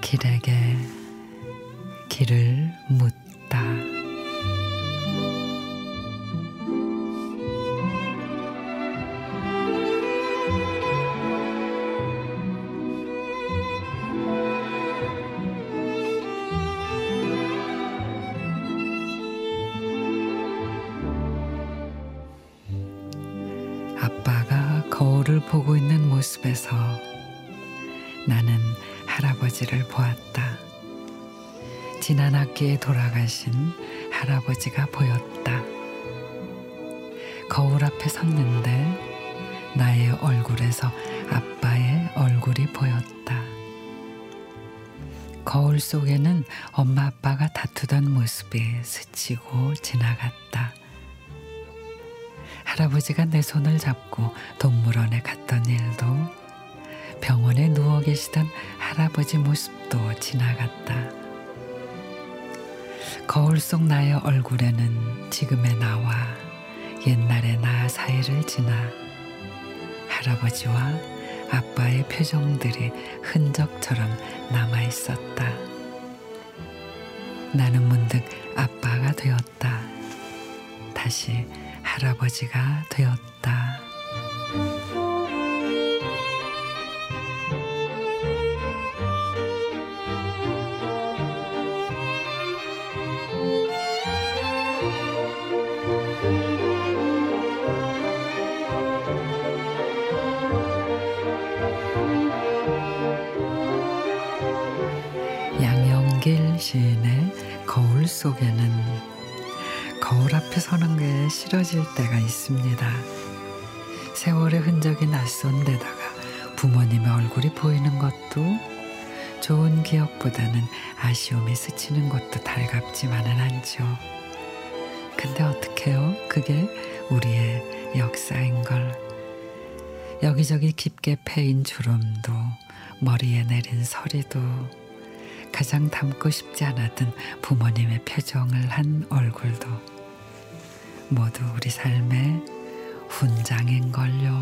길에게 길을 묻다. 아빠가 거울을 보고 있는 모습에서 나는 할아버지를 보았다. 지난 학기에 돌아가신 할아버지가 보였다. 거울 앞에 섰는데 나의 얼굴에서 아빠의 얼굴이 보였다. 거울 속에는 엄마 아빠가 다투던 모습이 스치고 지나갔다. 할아버지가 내 손을 잡고 동물원에 갔던 일도 병원에 누워 계시던 할아버지 모습도 지나갔다. 거울 속 나의 얼굴에는 지금의 나와 옛날의 나 사이를 지나 할아버지와 아빠의 표정들이 흔적처럼 남아 있었다. 나는 문득 아빠가 되었다. 다시 할아버지가 되었다. 양영길 시인의 거울 속에는 거울 앞에 서는 게 싫어질 때가 있습니다. 세월의 흔적이 낯선 데다가 부모님의 얼굴이 보이는 것도 좋은 기억보다는 아쉬움이 스치는 것도 달갑지만은 않죠. 근데 어떡해요? 그게 우리의 역사인 걸. 여기저기 깊게 패인 주름도 머리에 내린 서리도 가장 닮고 싶지 않았던 부모님의 표정을 한 얼굴도 모두 우리 삶의 훈장인 걸요.